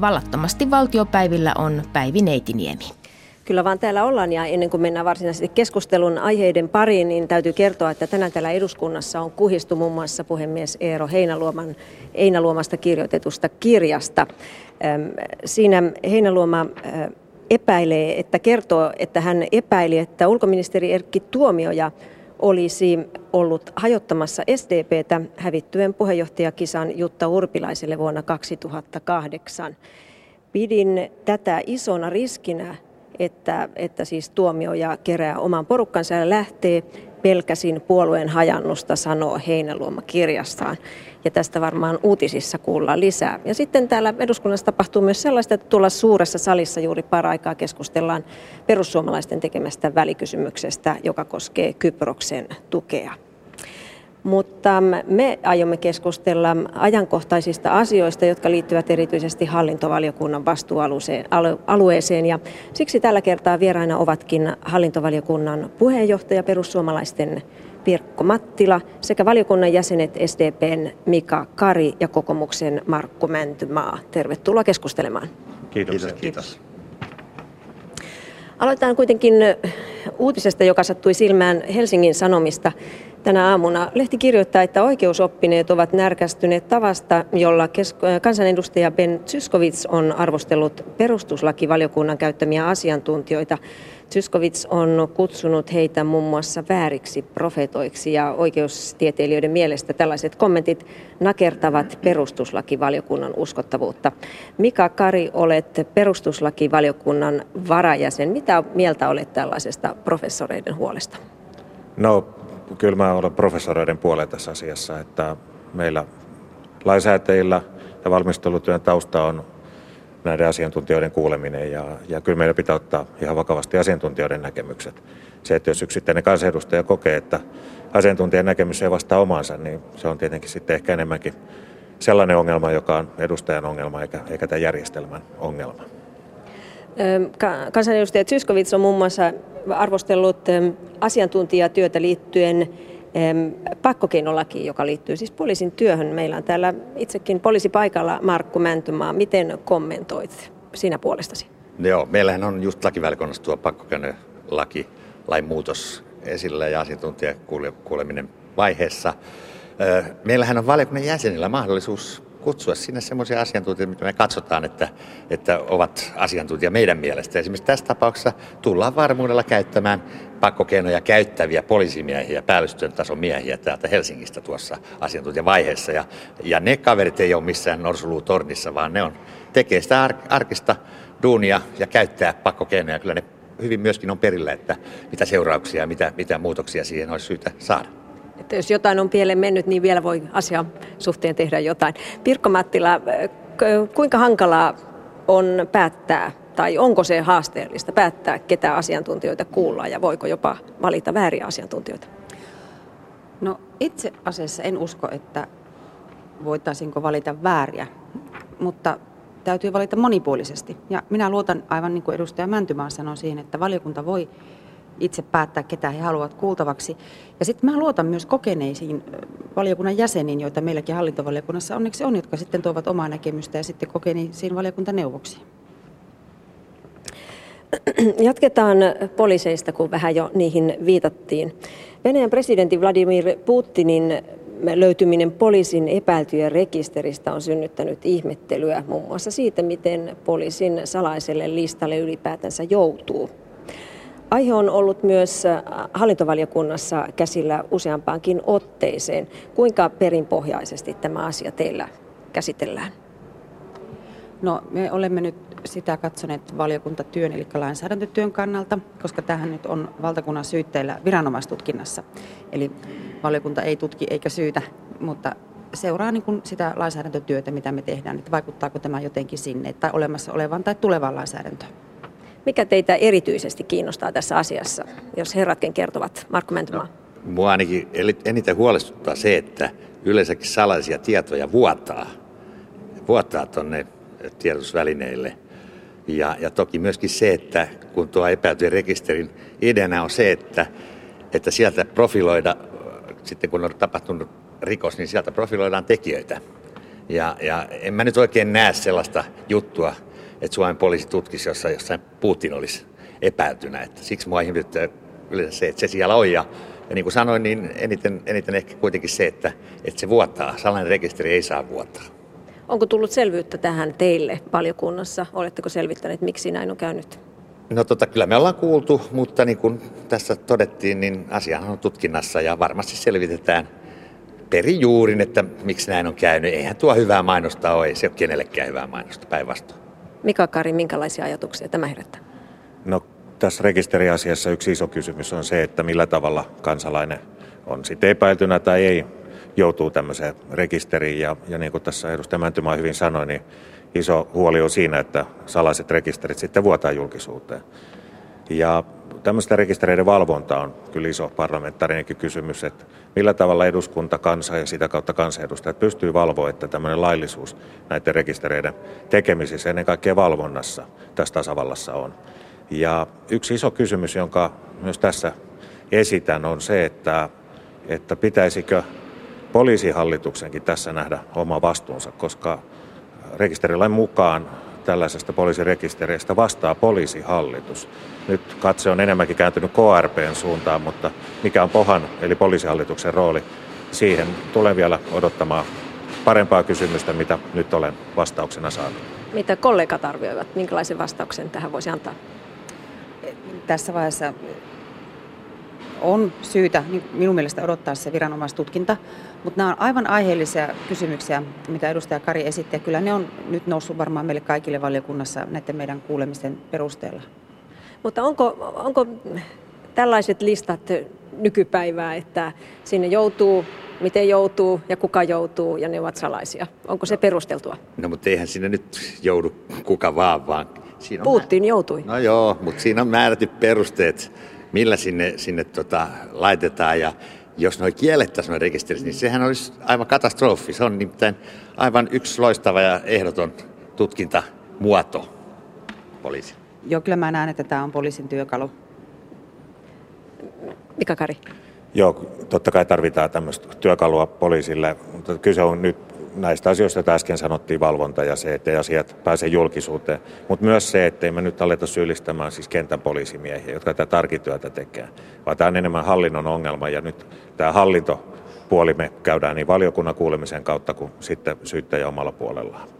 Vallattomasti valtiopäivillä on Päivi Neitiniemi. Kyllä vaan täällä ollaan ja ennen kuin mennään varsinaisesti keskustelun aiheiden pariin, niin täytyy kertoa, että tänään täällä eduskunnassa on kuhistu muun muassa puhemies Eero Heinaluoman, Einaluomasta kirjoitetusta kirjasta. Siinä Heinaluoma epäilee, että kertoo, että hän epäili, että ulkoministeri Erkki Tuomioja olisi ollut hajottamassa SDPtä hävittyen puheenjohtajakisan Jutta Urpilaiselle vuonna 2008. Pidin tätä isona riskinä, että, että siis tuomioja kerää oman porukkansa ja lähtee. Pelkäsin puolueen hajannusta, sanoo Heinäluoma kirjastaan ja tästä varmaan uutisissa kuullaan lisää. Ja sitten täällä eduskunnassa tapahtuu myös sellaista, että tuolla suuressa salissa juuri paraikaa keskustellaan perussuomalaisten tekemästä välikysymyksestä, joka koskee Kyproksen tukea. Mutta me aiomme keskustella ajankohtaisista asioista, jotka liittyvät erityisesti hallintovaliokunnan vastuualueeseen. Ja siksi tällä kertaa vieraina ovatkin hallintovaliokunnan puheenjohtaja perussuomalaisten Pirkko Mattila sekä valiokunnan jäsenet SDPn Mika Kari ja kokomuksen Markku Mäntymaa. Tervetuloa keskustelemaan. Kiitos. Kiitos. Kiitos. Aloitetaan kuitenkin uutisesta, joka sattui silmään Helsingin Sanomista tänä aamuna. Lehti kirjoittaa, että oikeusoppineet ovat närkästyneet tavasta, jolla kansanedustaja Ben Zyskovits on arvostellut perustuslakivaliokunnan käyttämiä asiantuntijoita Zyskovits on kutsunut heitä muun muassa vääriksi profetoiksi ja oikeustieteilijöiden mielestä tällaiset kommentit nakertavat perustuslakivaliokunnan uskottavuutta. Mika Kari, olet perustuslakivaliokunnan varajäsen. Mitä mieltä olet tällaisesta professoreiden huolesta? No, kyllä mä olen professoreiden puolella tässä asiassa, että meillä lainsäätäjillä ja valmistelutyön tausta on näiden asiantuntijoiden kuuleminen ja, ja kyllä meidän pitää ottaa ihan vakavasti asiantuntijoiden näkemykset. Se, että jos yksittäinen kansanedustaja kokee, että asiantuntijan näkemys ei vastaa omaansa, niin se on tietenkin sitten ehkä enemmänkin sellainen ongelma, joka on edustajan ongelma eikä, eikä tämän järjestelmän ongelma. Kansanedustaja Zyskovits on muun muassa arvostellut asiantuntijatyötä liittyen pakkokeinolaki, joka liittyy siis poliisin työhön. Meillä on täällä itsekin poliisipaikalla Markku Mäntymaa. Miten kommentoit sinä puolestasi? Joo, meillähän on just lakivälikonnassa tuo pakkokeinolaki, lain muutos esillä ja asiantuntijakuuleminen vaiheessa. Meillähän on valiokunnan jäsenillä mahdollisuus kutsua sinne semmoisia asiantuntijoita, mitä me katsotaan, että, että ovat asiantuntija meidän mielestä. Esimerkiksi tässä tapauksessa tullaan varmuudella käyttämään pakkokeinoja käyttäviä poliisimiehiä, päällystön tason miehiä täältä Helsingistä tuossa asiantuntijavaiheessa. Ja, ja ne kaverit ei ole missään norsulutornissa, vaan ne on, tekee sitä ar- arkista duunia ja käyttää pakkokeinoja. Kyllä ne hyvin myöskin on perillä, että mitä seurauksia ja mitä, mitä muutoksia siihen olisi syytä saada. Että jos jotain on pieleen mennyt, niin vielä voi asian suhteen tehdä jotain. Pirkko Mattila, kuinka hankalaa on päättää, tai onko se haasteellista päättää, ketä asiantuntijoita kuullaan, ja voiko jopa valita vääriä asiantuntijoita? No itse asiassa en usko, että voitaisiinko valita vääriä, mutta täytyy valita monipuolisesti. Ja minä luotan aivan niin kuin edustaja Mäntymaa sanoi siihen, että valiokunta voi itse päättää, ketä he haluavat kuultavaksi. Ja sitten mä luotan myös kokeneisiin valiokunnan jäseniin, joita meilläkin hallintovaliokunnassa onneksi on, jotka sitten tuovat omaa näkemystä ja sitten kokeneisiin valiokuntaneuvoksiin. Jatketaan poliiseista, kun vähän jo niihin viitattiin. Venäjän presidentti Vladimir Putinin löytyminen poliisin epäiltyjen rekisteristä on synnyttänyt ihmettelyä muun muassa siitä, miten poliisin salaiselle listalle ylipäätänsä joutuu. Aihe on ollut myös äh, hallintovaliokunnassa käsillä useampaankin otteeseen. Kuinka perinpohjaisesti tämä asia teillä käsitellään? No, me olemme nyt sitä katsoneet valiokuntatyön, eli lainsäädäntötyön kannalta, koska tähän nyt on valtakunnan syytteillä viranomaistutkinnassa. Eli valiokunta ei tutki eikä syytä, mutta seuraa niin kuin sitä lainsäädäntötyötä, mitä me tehdään, että vaikuttaako tämä jotenkin sinne, tai olemassa olevaan tai tulevaan lainsäädäntöön. Mikä teitä erityisesti kiinnostaa tässä asiassa, jos herratkin kertovat? Markku Mäntymaa. No, mua ainakin eniten huolestuttaa se, että yleensäkin salaisia tietoja vuotaa, vuotaa tuonne tiedotusvälineille. Ja, ja toki myöskin se, että kun tuo epäiltyjen rekisterin ideana on se, että, että sieltä profiloida, sitten kun on tapahtunut rikos, niin sieltä profiloidaan tekijöitä. Ja, ja en mä nyt oikein näe sellaista juttua, että Suomen poliisi tutkisi, jossa jossain Putin olisi epäiltynä. Että siksi mua ihmetyttää yleensä se, että se siellä on. Ja, ja niin kuin sanoin, niin eniten, eniten ehkä kuitenkin se, että, että se vuotaa. Salainen rekisteri ei saa vuotaa. Onko tullut selvyyttä tähän teille valiokunnassa? Oletteko selvittäneet, miksi näin on käynyt? No tota, kyllä me ollaan kuultu, mutta niin kuin tässä todettiin, niin asiahan on tutkinnassa ja varmasti selvitetään perijuurin, että miksi näin on käynyt. Eihän tuo hyvää mainosta ole, ei se ole kenellekään hyvää mainosta, päinvastoin. Mika Kari, minkälaisia ajatuksia tämä herättää? No tässä rekisteriasiassa yksi iso kysymys on se, että millä tavalla kansalainen on sitten epäiltynä tai ei joutuu tämmöiseen rekisteriin. Ja, ja niin kuin tässä edustaja Mäntymaa hyvin sanoi, niin iso huoli on siinä, että salaiset rekisterit sitten vuotaa julkisuuteen. Ja tämmöistä rekistereiden valvonta on kyllä iso parlamentaarinenkin kysymys, että millä tavalla eduskunta, kansa ja sitä kautta kansanedustajat pystyy valvoa, että tämmöinen laillisuus näiden rekistereiden tekemisissä, ennen kaikkea valvonnassa tässä tasavallassa on. Ja yksi iso kysymys, jonka myös tässä esitän, on se, että, että pitäisikö poliisihallituksenkin tässä nähdä oma vastuunsa, koska rekisterilain mukaan tällaisesta poliisirekisteristä vastaa poliisihallitus. Nyt katse on enemmänkin kääntynyt KRPn suuntaan, mutta mikä on POHAN eli poliisihallituksen rooli, siihen tulen vielä odottamaan parempaa kysymystä, mitä nyt olen vastauksena saanut. Mitä kollegat arvioivat, minkälaisen vastauksen tähän voisi antaa? Tässä vaiheessa on syytä niin minun mielestä odottaa se viranomaistutkinta, mutta nämä on aivan aiheellisia kysymyksiä, mitä edustaja Kari esitti, ja kyllä ne on nyt noussut varmaan meille kaikille valiokunnassa näiden meidän kuulemisten perusteella. Mutta onko, onko tällaiset listat nykypäivää, että sinne joutuu, miten joutuu ja kuka joutuu ja ne ovat salaisia? Onko se perusteltua? No mutta eihän sinne nyt joudu kuka vaan, vaan siinä on Putin mä... joutui. No joo, mutta siinä on määrätty perusteet millä sinne, sinne tota, laitetaan. Ja jos noi kiellettäisiin noin rekisterissä, niin sehän olisi aivan katastrofi. Se on nimittäin aivan yksi loistava ja ehdoton tutkintamuoto poliisi. Joo, kyllä mä näen, että tämä on poliisin työkalu. Mika Kari. Joo, totta kai tarvitaan tämmöistä työkalua poliisille, mutta kyse on nyt näistä asioista, joita äsken sanottiin, valvonta ja se, että asiat pääse julkisuuteen. Mutta myös se, että me nyt aleta syyllistämään siis kentän poliisimiehiä, jotka tätä arkityötä tekee, vaan tämä on enemmän hallinnon ongelma ja nyt tämä hallintopuoli me käydään niin valiokunnan kuulemisen kautta kuin sitten syyttäjä omalla puolellaan.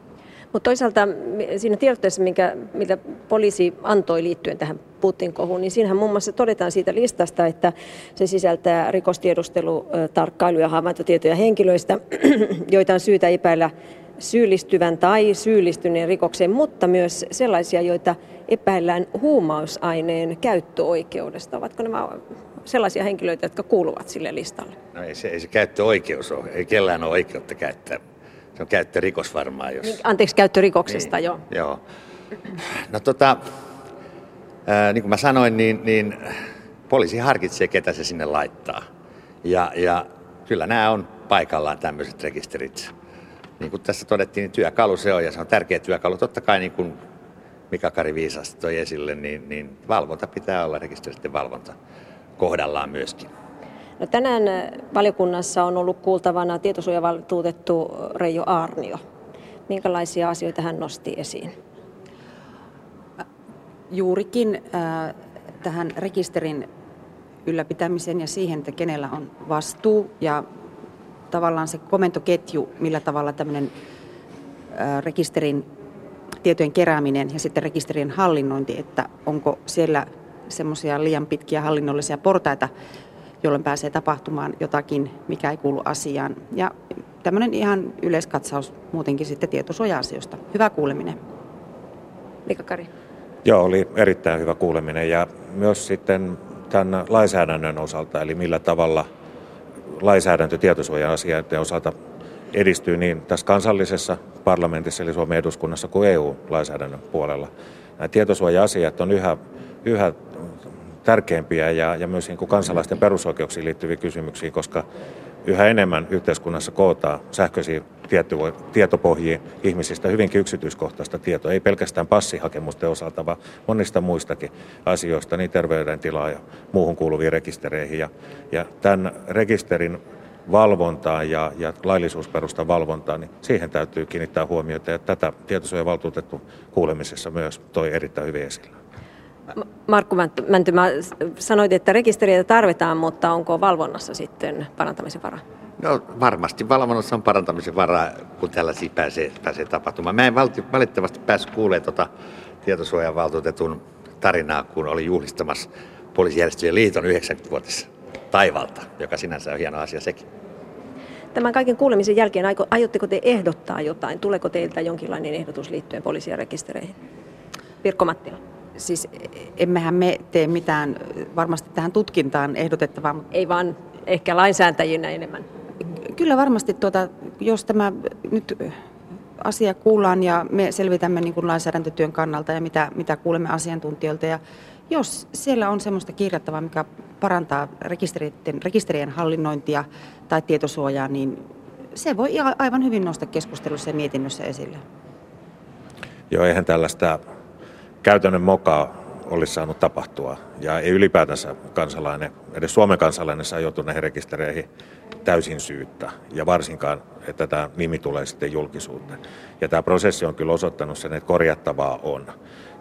Mutta toisaalta siinä tiedotteessa, minkä, mitä poliisi antoi liittyen tähän Putin-kohuun, niin siinähän muun muassa todetaan siitä listasta, että se sisältää rikostiedustelutarkkailu- ja havaintotietoja henkilöistä, joita on syytä epäillä syyllistyvän tai syyllistyneen rikokseen, mutta myös sellaisia, joita epäillään huumausaineen käyttöoikeudesta. Ovatko nämä sellaisia henkilöitä, jotka kuuluvat sille listalle? No ei se, ei se käyttöoikeus ole. Ei kellään ole oikeutta käyttää se on käyttörikos varmaan. Jos... Niin, anteeksi, käyttörikoksesta, niin, joo. Joo. No tota, ää, niin kuin mä sanoin, niin, niin poliisi harkitsee, ketä se sinne laittaa. Ja, ja kyllä nämä on paikallaan tämmöiset rekisterit. Niin kuin tässä todettiin, niin työkalu se on ja se on tärkeä työkalu. Totta kai niin kuin Mika Kari viisasti toi esille, niin, niin valvonta pitää olla, rekisteritten valvonta kohdallaan myöskin. No tänään äh, valiokunnassa on ollut kuultavana tietosuojavaltuutettu Reijo Aarnio. Minkälaisia asioita hän nosti esiin? Juurikin äh, tähän rekisterin ylläpitämiseen ja siihen, että kenellä on vastuu ja tavallaan se komentoketju, millä tavalla tämmöinen rekisterin tietojen kerääminen ja sitten rekisterien hallinnointi, että onko siellä semmoisia liian pitkiä hallinnollisia portaita, jolloin pääsee tapahtumaan jotakin, mikä ei kuulu asiaan. Ja tämmöinen ihan yleiskatsaus muutenkin sitten tietosuoja-asioista. Hyvä kuuleminen. Mika Kari. Joo, oli erittäin hyvä kuuleminen ja myös sitten tämän lainsäädännön osalta, eli millä tavalla lainsäädäntö tietosuoja-asioiden osalta edistyy niin tässä kansallisessa parlamentissa, eli Suomen eduskunnassa, kuin EU-lainsäädännön puolella. Nämä tietosuoja-asiat on yhä, yhä tärkeimpiä ja, ja myös niin kuin kansalaisten perusoikeuksiin liittyviä kysymyksiä, koska yhä enemmän yhteiskunnassa kootaan sähköisiä tietopohjia ihmisistä hyvinkin yksityiskohtaista tietoa, ei pelkästään passihakemusten osalta, vaan monista muistakin asioista, niin terveydentilaa ja muuhun kuuluviin rekistereihin. Ja, ja tämän rekisterin valvontaan ja, ja laillisuusperustan valvontaan, niin siihen täytyy kiinnittää huomiota. Ja tätä tietosuojavaltuutettu kuulemisessa myös toi erittäin hyvin esille. Markku Mäntymä, sanoit, että rekisteriä tarvitaan, mutta onko valvonnassa sitten parantamisen varaa? No varmasti valvonnassa on parantamisen varaa, kun tällaisia pääsee, pääsee tapahtumaan. Mä en valitettavasti päässyt kuulemaan tuota tietosuojavaltuutetun tarinaa, kun oli juhlistamassa poliisijärjestöjen liiton 90-vuotis taivalta, joka sinänsä on hieno asia sekin. Tämän kaiken kuulemisen jälkeen aiotteko te ehdottaa jotain? Tuleeko teiltä jonkinlainen ehdotus liittyen poliisien rekistereihin? Pirkko Mattila. Siis emmehän me tee mitään varmasti tähän tutkintaan ehdotettavaa. Ei vaan ehkä lainsääntäjinä enemmän. Kyllä varmasti, tuota, jos tämä nyt asia kuullaan ja me selvitämme niin kuin lainsäädäntötyön kannalta ja mitä, mitä kuulemme asiantuntijoilta. Ja jos siellä on sellaista kirjattavaa, mikä parantaa rekisterien, rekisterien hallinnointia tai tietosuojaa, niin se voi aivan hyvin nostaa keskustelussa ja mietinnössä esille. Joo, eihän tällaista käytännön mokaa olisi saanut tapahtua. Ja ei ylipäätänsä kansalainen, edes Suomen kansalainen saa joutua näihin rekistereihin täysin syyttä. Ja varsinkaan, että tämä nimi tulee sitten julkisuuteen. Ja tämä prosessi on kyllä osoittanut sen, että korjattavaa on.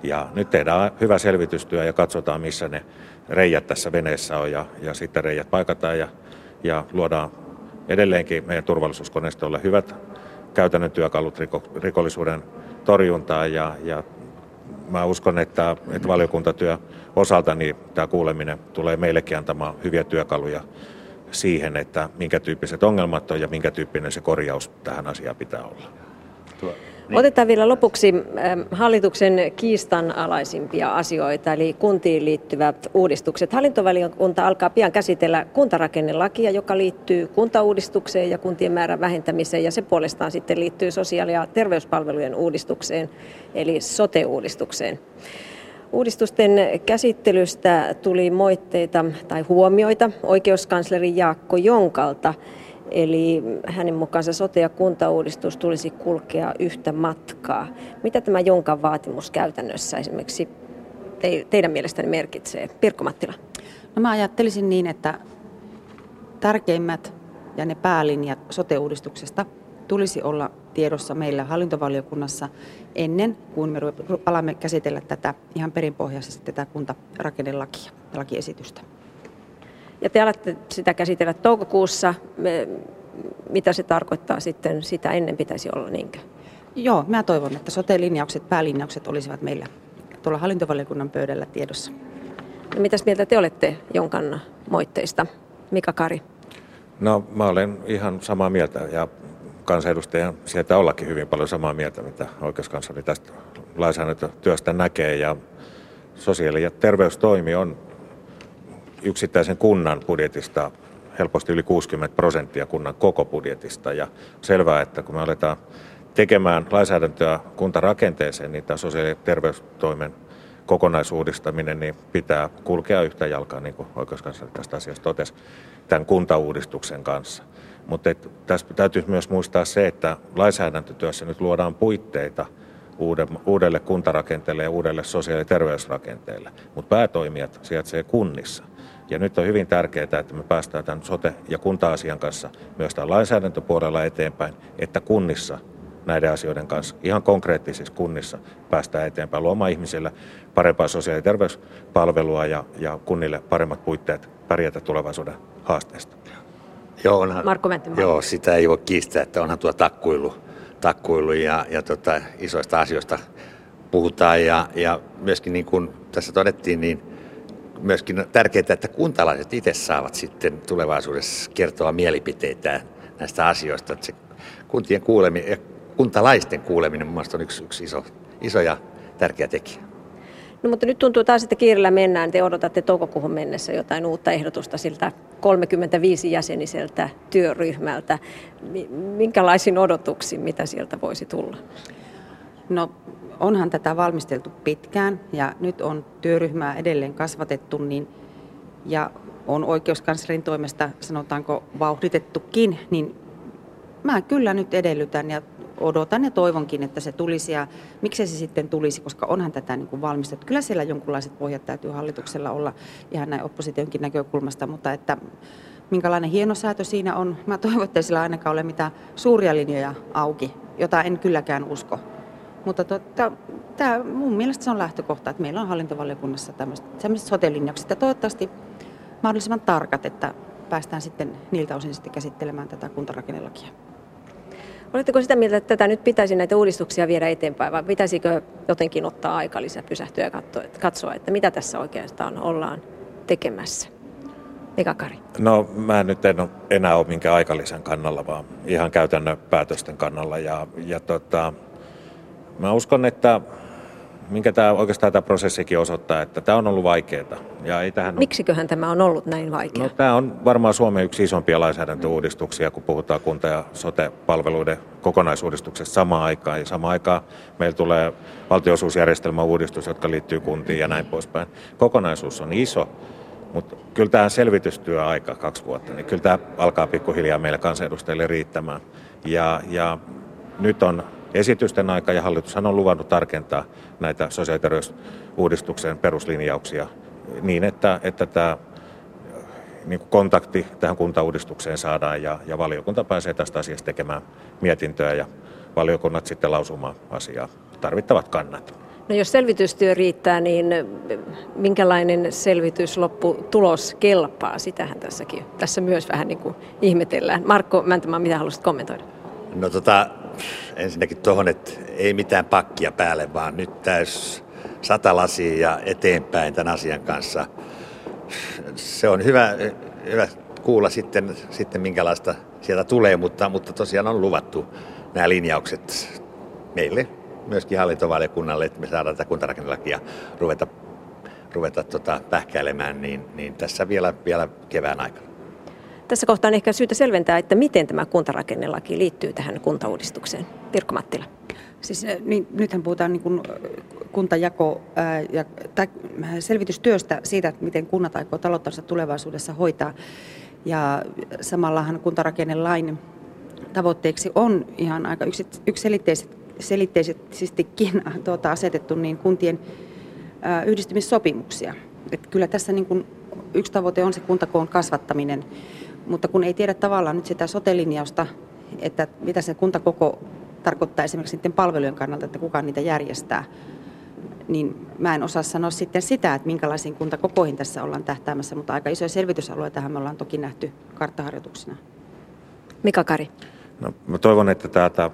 Ja nyt tehdään hyvä selvitystyö ja katsotaan, missä ne reijät tässä veneessä on. Ja, ja sitten reijät paikataan ja, ja luodaan edelleenkin meidän turvallisuuskoneistolle hyvät käytännön työkalut riko, rikollisuuden torjuntaan ja, ja mä uskon, että, että valiokuntatyö osalta niin tämä kuuleminen tulee meillekin antamaan hyviä työkaluja siihen, että minkä tyyppiset ongelmat on ja minkä tyyppinen se korjaus tähän asiaan pitää olla. Tuo. Niin. Otetaan vielä lopuksi ähm, hallituksen kiistanalaisimpia asioita, eli kuntiin liittyvät uudistukset. Hallintovaliokunta alkaa pian käsitellä kuntarakennelakia, joka liittyy kuntauudistukseen ja kuntien määrän vähentämiseen, ja se puolestaan sitten liittyy sosiaali- ja terveyspalvelujen uudistukseen, eli sote-uudistukseen. Uudistusten käsittelystä tuli moitteita tai huomioita oikeuskansleri Jaakko Jonkalta. Eli hänen mukaansa sote- ja kuntauudistus tulisi kulkea yhtä matkaa. Mitä tämä Jonkan vaatimus käytännössä esimerkiksi teidän mielestänne merkitsee? Pirkko Mattila. No mä ajattelisin niin, että tärkeimmät ja ne päälinjat sote-uudistuksesta tulisi olla tiedossa meillä hallintovaliokunnassa ennen kuin me alamme käsitellä tätä ihan perinpohjaisesti tätä kuntarakennelakia ja lakiesitystä. Ja te alatte sitä käsitellä toukokuussa. Mitä se tarkoittaa sitten, sitä ennen pitäisi olla niinkö? Joo, mä toivon, että sote-linjaukset, päälinjaukset olisivat meillä tuolla hallintovaliokunnan pöydällä tiedossa. No, mitäs mieltä te olette Jonkan moitteista? Mika Kari. No mä olen ihan samaa mieltä ja kansanedustajan sieltä ollakin hyvin paljon samaa mieltä, mitä oikeuskansleri tästä lainsäädäntötyöstä näkee. Ja sosiaali- ja terveystoimi on yksittäisen kunnan budjetista helposti yli 60 prosenttia kunnan koko budjetista. Ja selvää, että kun me aletaan tekemään lainsäädäntöä kuntarakenteeseen, niin tämä sosiaali- ja terveystoimen kokonaisuudistaminen niin pitää kulkea yhtä jalkaa, niin kuin oikeuskansleri tästä asiasta totesi, tämän kuntauudistuksen kanssa. Mutta tässä täytyy myös muistaa se, että lainsäädäntötyössä nyt luodaan puitteita uudelle kuntarakenteelle ja uudelle sosiaali- ja terveysrakenteelle, mutta päätoimijat sijaitsee kunnissa. Ja nyt on hyvin tärkeää, että me päästään tämän sote- ja kunta-asian kanssa myös tämän lainsäädäntöpuolella eteenpäin, että kunnissa näiden asioiden kanssa, ihan konkreettisissa kunnissa päästään eteenpäin luomaan ihmisille parempaa sosiaali- ja terveyspalvelua ja, ja kunnille paremmat puitteet pärjätä tulevaisuuden haasteista. Joo, onhan, Markku joo, sitä ei voi kiistää, että onhan tuo takkuilu, takkuilu ja, ja tota, isoista asioista puhutaan. Ja, ja myöskin niin kuin tässä todettiin, niin myöskin tärkeää, että kuntalaiset itse saavat sitten tulevaisuudessa kertoa mielipiteitä näistä asioista. Että se kuntien kuuleminen ja kuntalaisten kuuleminen mun on yksi, yksi iso, iso ja tärkeä tekijä. No mutta nyt tuntuu taas, että kiireellä mennään. Te odotatte toukokuuhun mennessä jotain uutta ehdotusta siltä 35 jäseniseltä työryhmältä. Minkälaisin odotuksiin, mitä sieltä voisi tulla? No onhan tätä valmisteltu pitkään ja nyt on työryhmää edelleen kasvatettu niin, ja on oikeuskanslerin toimesta sanotaanko vauhditettukin, niin mä kyllä nyt edellytän ja odotan ja toivonkin, että se tulisi ja miksei se sitten tulisi, koska onhan tätä niin kuin valmistettu. Kyllä siellä jonkunlaiset pohjat täytyy hallituksella olla ihan näin oppositionkin näkökulmasta, mutta että minkälainen hieno säätö siinä on. Mä toivon, että sillä ainakaan ole mitään suuria linjoja auki, jota en kylläkään usko. Mutta totta, tämä, mun mielestä se on lähtökohta, että meillä on hallintovaliokunnassa tämmöiset sote-linjaukset ja toivottavasti mahdollisimman tarkat, että päästään sitten niiltä osin sitten käsittelemään tätä kuntarakennelakia. Oletteko sitä mieltä, että tätä nyt pitäisi näitä uudistuksia viedä eteenpäin vai pitäisikö jotenkin ottaa aika lisää pysähtyä ja katsoa, että mitä tässä oikeastaan ollaan tekemässä? Mika Kari. No mä nyt en ole enää ole minkään aikalisän kannalla, vaan ihan käytännön päätösten kannalla. Ja, ja tota, mä uskon, että minkä tämä, oikeastaan tämä prosessikin osoittaa, että tämä on ollut vaikeaa. Ja ei tähän Miksiköhän tämä on ollut näin vaikeaa? No, tämä on varmaan Suomen yksi isompia lainsäädäntöuudistuksia, kun puhutaan kunta- ja sote-palveluiden kokonaisuudistuksesta samaan aikaan. Ja samaan aikaan meillä tulee valtionosuusjärjestelmän uudistus, jotka liittyy kuntiin ja näin poispäin. Kokonaisuus on iso, mutta kyllä tämä selvitystyö aika kaksi vuotta, niin kyllä tämä alkaa pikkuhiljaa meille kansanedustajille riittämään. Ja, ja nyt on esitysten aika ja hallitushan on luvannut tarkentaa näitä sosiaali- ja terveysuudistuksen peruslinjauksia niin, että, että tämä niin kuin kontakti tähän kuntauudistukseen saadaan ja, ja valiokunta pääsee tästä asiasta tekemään mietintöä ja valiokunnat sitten lausumaan asiaa tarvittavat kannat. No jos selvitystyö riittää, niin minkälainen selvityslopputulos kelpaa? Sitähän tässäkin, tässä myös vähän niin kuin ihmetellään. Markko Mäntämaa, mitä haluaisit kommentoida? No tota, ensinnäkin tuohon, että ei mitään pakkia päälle, vaan nyt täys sata lasia ja eteenpäin tämän asian kanssa. Se on hyvä, hyvä kuulla sitten, sitten minkälaista sieltä tulee, mutta, mutta tosiaan on luvattu nämä linjaukset meille, myöskin hallintovaliokunnalle, että me saadaan tätä kuntarakennelakia ruveta, ruveta tota, pähkäilemään, niin, niin tässä vielä, vielä kevään aikana. Tässä kohtaa on ehkä syytä selventää, että miten tämä kuntarakennelaki liittyy tähän kuntauudistukseen. Pirkko Mattila. Siis, niin, nythän puhutaan niin kuin kuntajako ää, ja, tai selvitystyöstä siitä, että miten kunnat aikoo talouttansa tulevaisuudessa hoitaa. Ja samallahan kuntarakennelain tavoitteeksi on ihan aika yksiselitteisestikin tuota, asetettu niin kuntien ää, yhdistymissopimuksia. Et kyllä tässä niin kuin yksi tavoite on se kuntakoon kasvattaminen, mutta kun ei tiedä tavallaan nyt sitä sotelinjausta, että mitä se kuntakoko tarkoittaa esimerkiksi sitten palvelujen kannalta, että kuka niitä järjestää, niin mä en osaa sanoa sitten sitä, että minkälaisiin kuntakokoihin tässä ollaan tähtäämässä, mutta aika isoja selvitysalueita me ollaan toki nähty karttaharjoituksina. Mika Kari. No, mä toivon, että täältä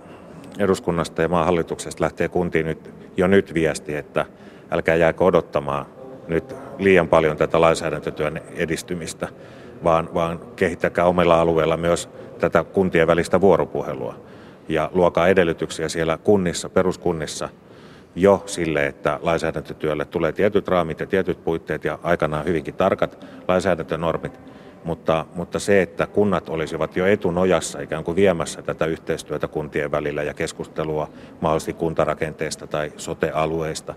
eduskunnasta ja maan hallituksesta lähtee kuntiin nyt, jo nyt viesti, että älkää jääkö odottamaan nyt liian paljon tätä lainsäädäntötyön edistymistä, vaan, vaan kehittäkää omilla alueilla myös tätä kuntien välistä vuoropuhelua ja luokaa edellytyksiä siellä kunnissa, peruskunnissa jo sille, että lainsäädäntötyölle tulee tietyt raamit ja tietyt puitteet ja aikanaan hyvinkin tarkat lainsäädäntönormit, mutta, mutta se, että kunnat olisivat jo etunojassa ikään kuin viemässä tätä yhteistyötä kuntien välillä ja keskustelua mahdollisesti kuntarakenteesta tai sote-alueista,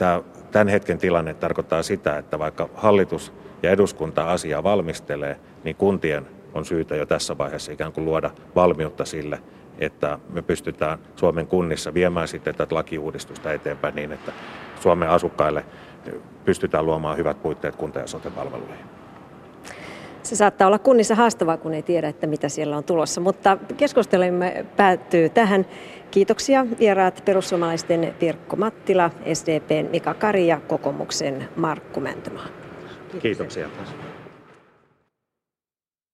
tämä tämän hetken tilanne tarkoittaa sitä, että vaikka hallitus ja eduskunta asiaa valmistelee, niin kuntien on syytä jo tässä vaiheessa ikään kuin luoda valmiutta sille, että me pystytään Suomen kunnissa viemään sitten tätä lakiuudistusta eteenpäin niin, että Suomen asukkaille pystytään luomaan hyvät puitteet kunta- ja sote-palveluihin. Se saattaa olla kunnissa haastavaa, kun ei tiedä, että mitä siellä on tulossa, mutta keskustelemme päättyy tähän. Kiitoksia vieraat perussuomalaisten Pirkko Mattila, SDPn Mika Kari ja kokoomuksen Markku Mäntymaa. Kiitoksia. Kiitoksia.